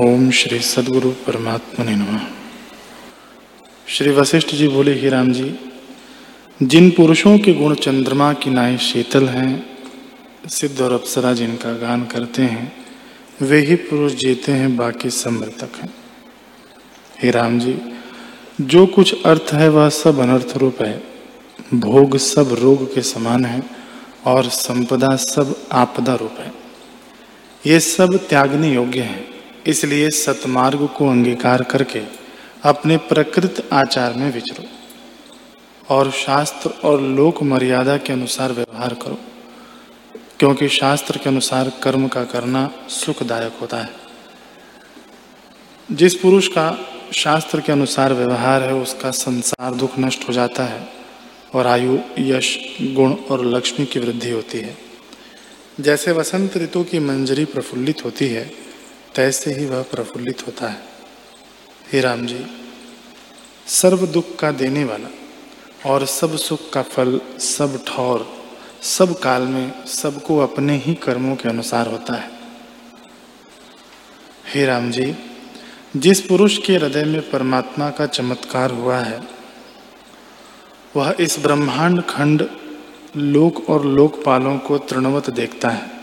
ओम श्री सदगुरु परमात्मा ने नमः। श्री वशिष्ठ जी बोले, ही राम जी, जिन पुरुषों के गुण चंद्रमा की नाई शीतल हैं, सिद्ध और अप्सरा जिनका गान करते हैं, वे ही पुरुष जीते हैं, बाकी सब मृतक हैं। हे राम जी, जो कुछ अर्थ है, वह सब अनर्थ रूप है। भोग सब रोग के समान है और संपदा सब आपदा रूप है। ये सब त्यागने योग्य है। इसलिए सतमार्ग को अंगीकार करके अपने प्रकृत आचार में विचरो और शास्त्र और लोक मर्यादा के अनुसार व्यवहार करो, क्योंकि शास्त्र के अनुसार कर्म का करना सुखदायक होता है। जिस पुरुष का शास्त्र के अनुसार व्यवहार है, उसका संसार दुख नष्ट हो जाता है और आयु, यश, गुण और लक्ष्मी की वृद्धि होती है। जैसे वसंत ऋतु की मंजरी प्रफुल्लित होती है तैसे ही वह प्रफुल्लित होता है। हे राम जी, सर्व दुख का देने वाला और सब सुख का फल, सब ठौर, सब काल में सबको अपने ही कर्मों के अनुसार होता है। हे राम जी, जिस पुरुष के हृदय में परमात्मा का चमत्कार हुआ है, वह इस ब्रह्मांड खंड लोक और लोकपालों को तृणवत देखता है।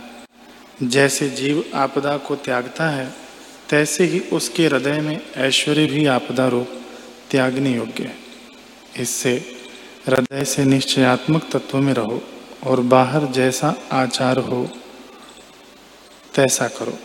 जैसे जीव आपदा को त्यागता है, तैसे ही उसके हृदय में ऐश्वर्य भी आपदा रूप त्यागने योग्य है। इससे हृदय से निश्चयात्मक तत्व में रहो और बाहर जैसा आचार हो, तैसा करो।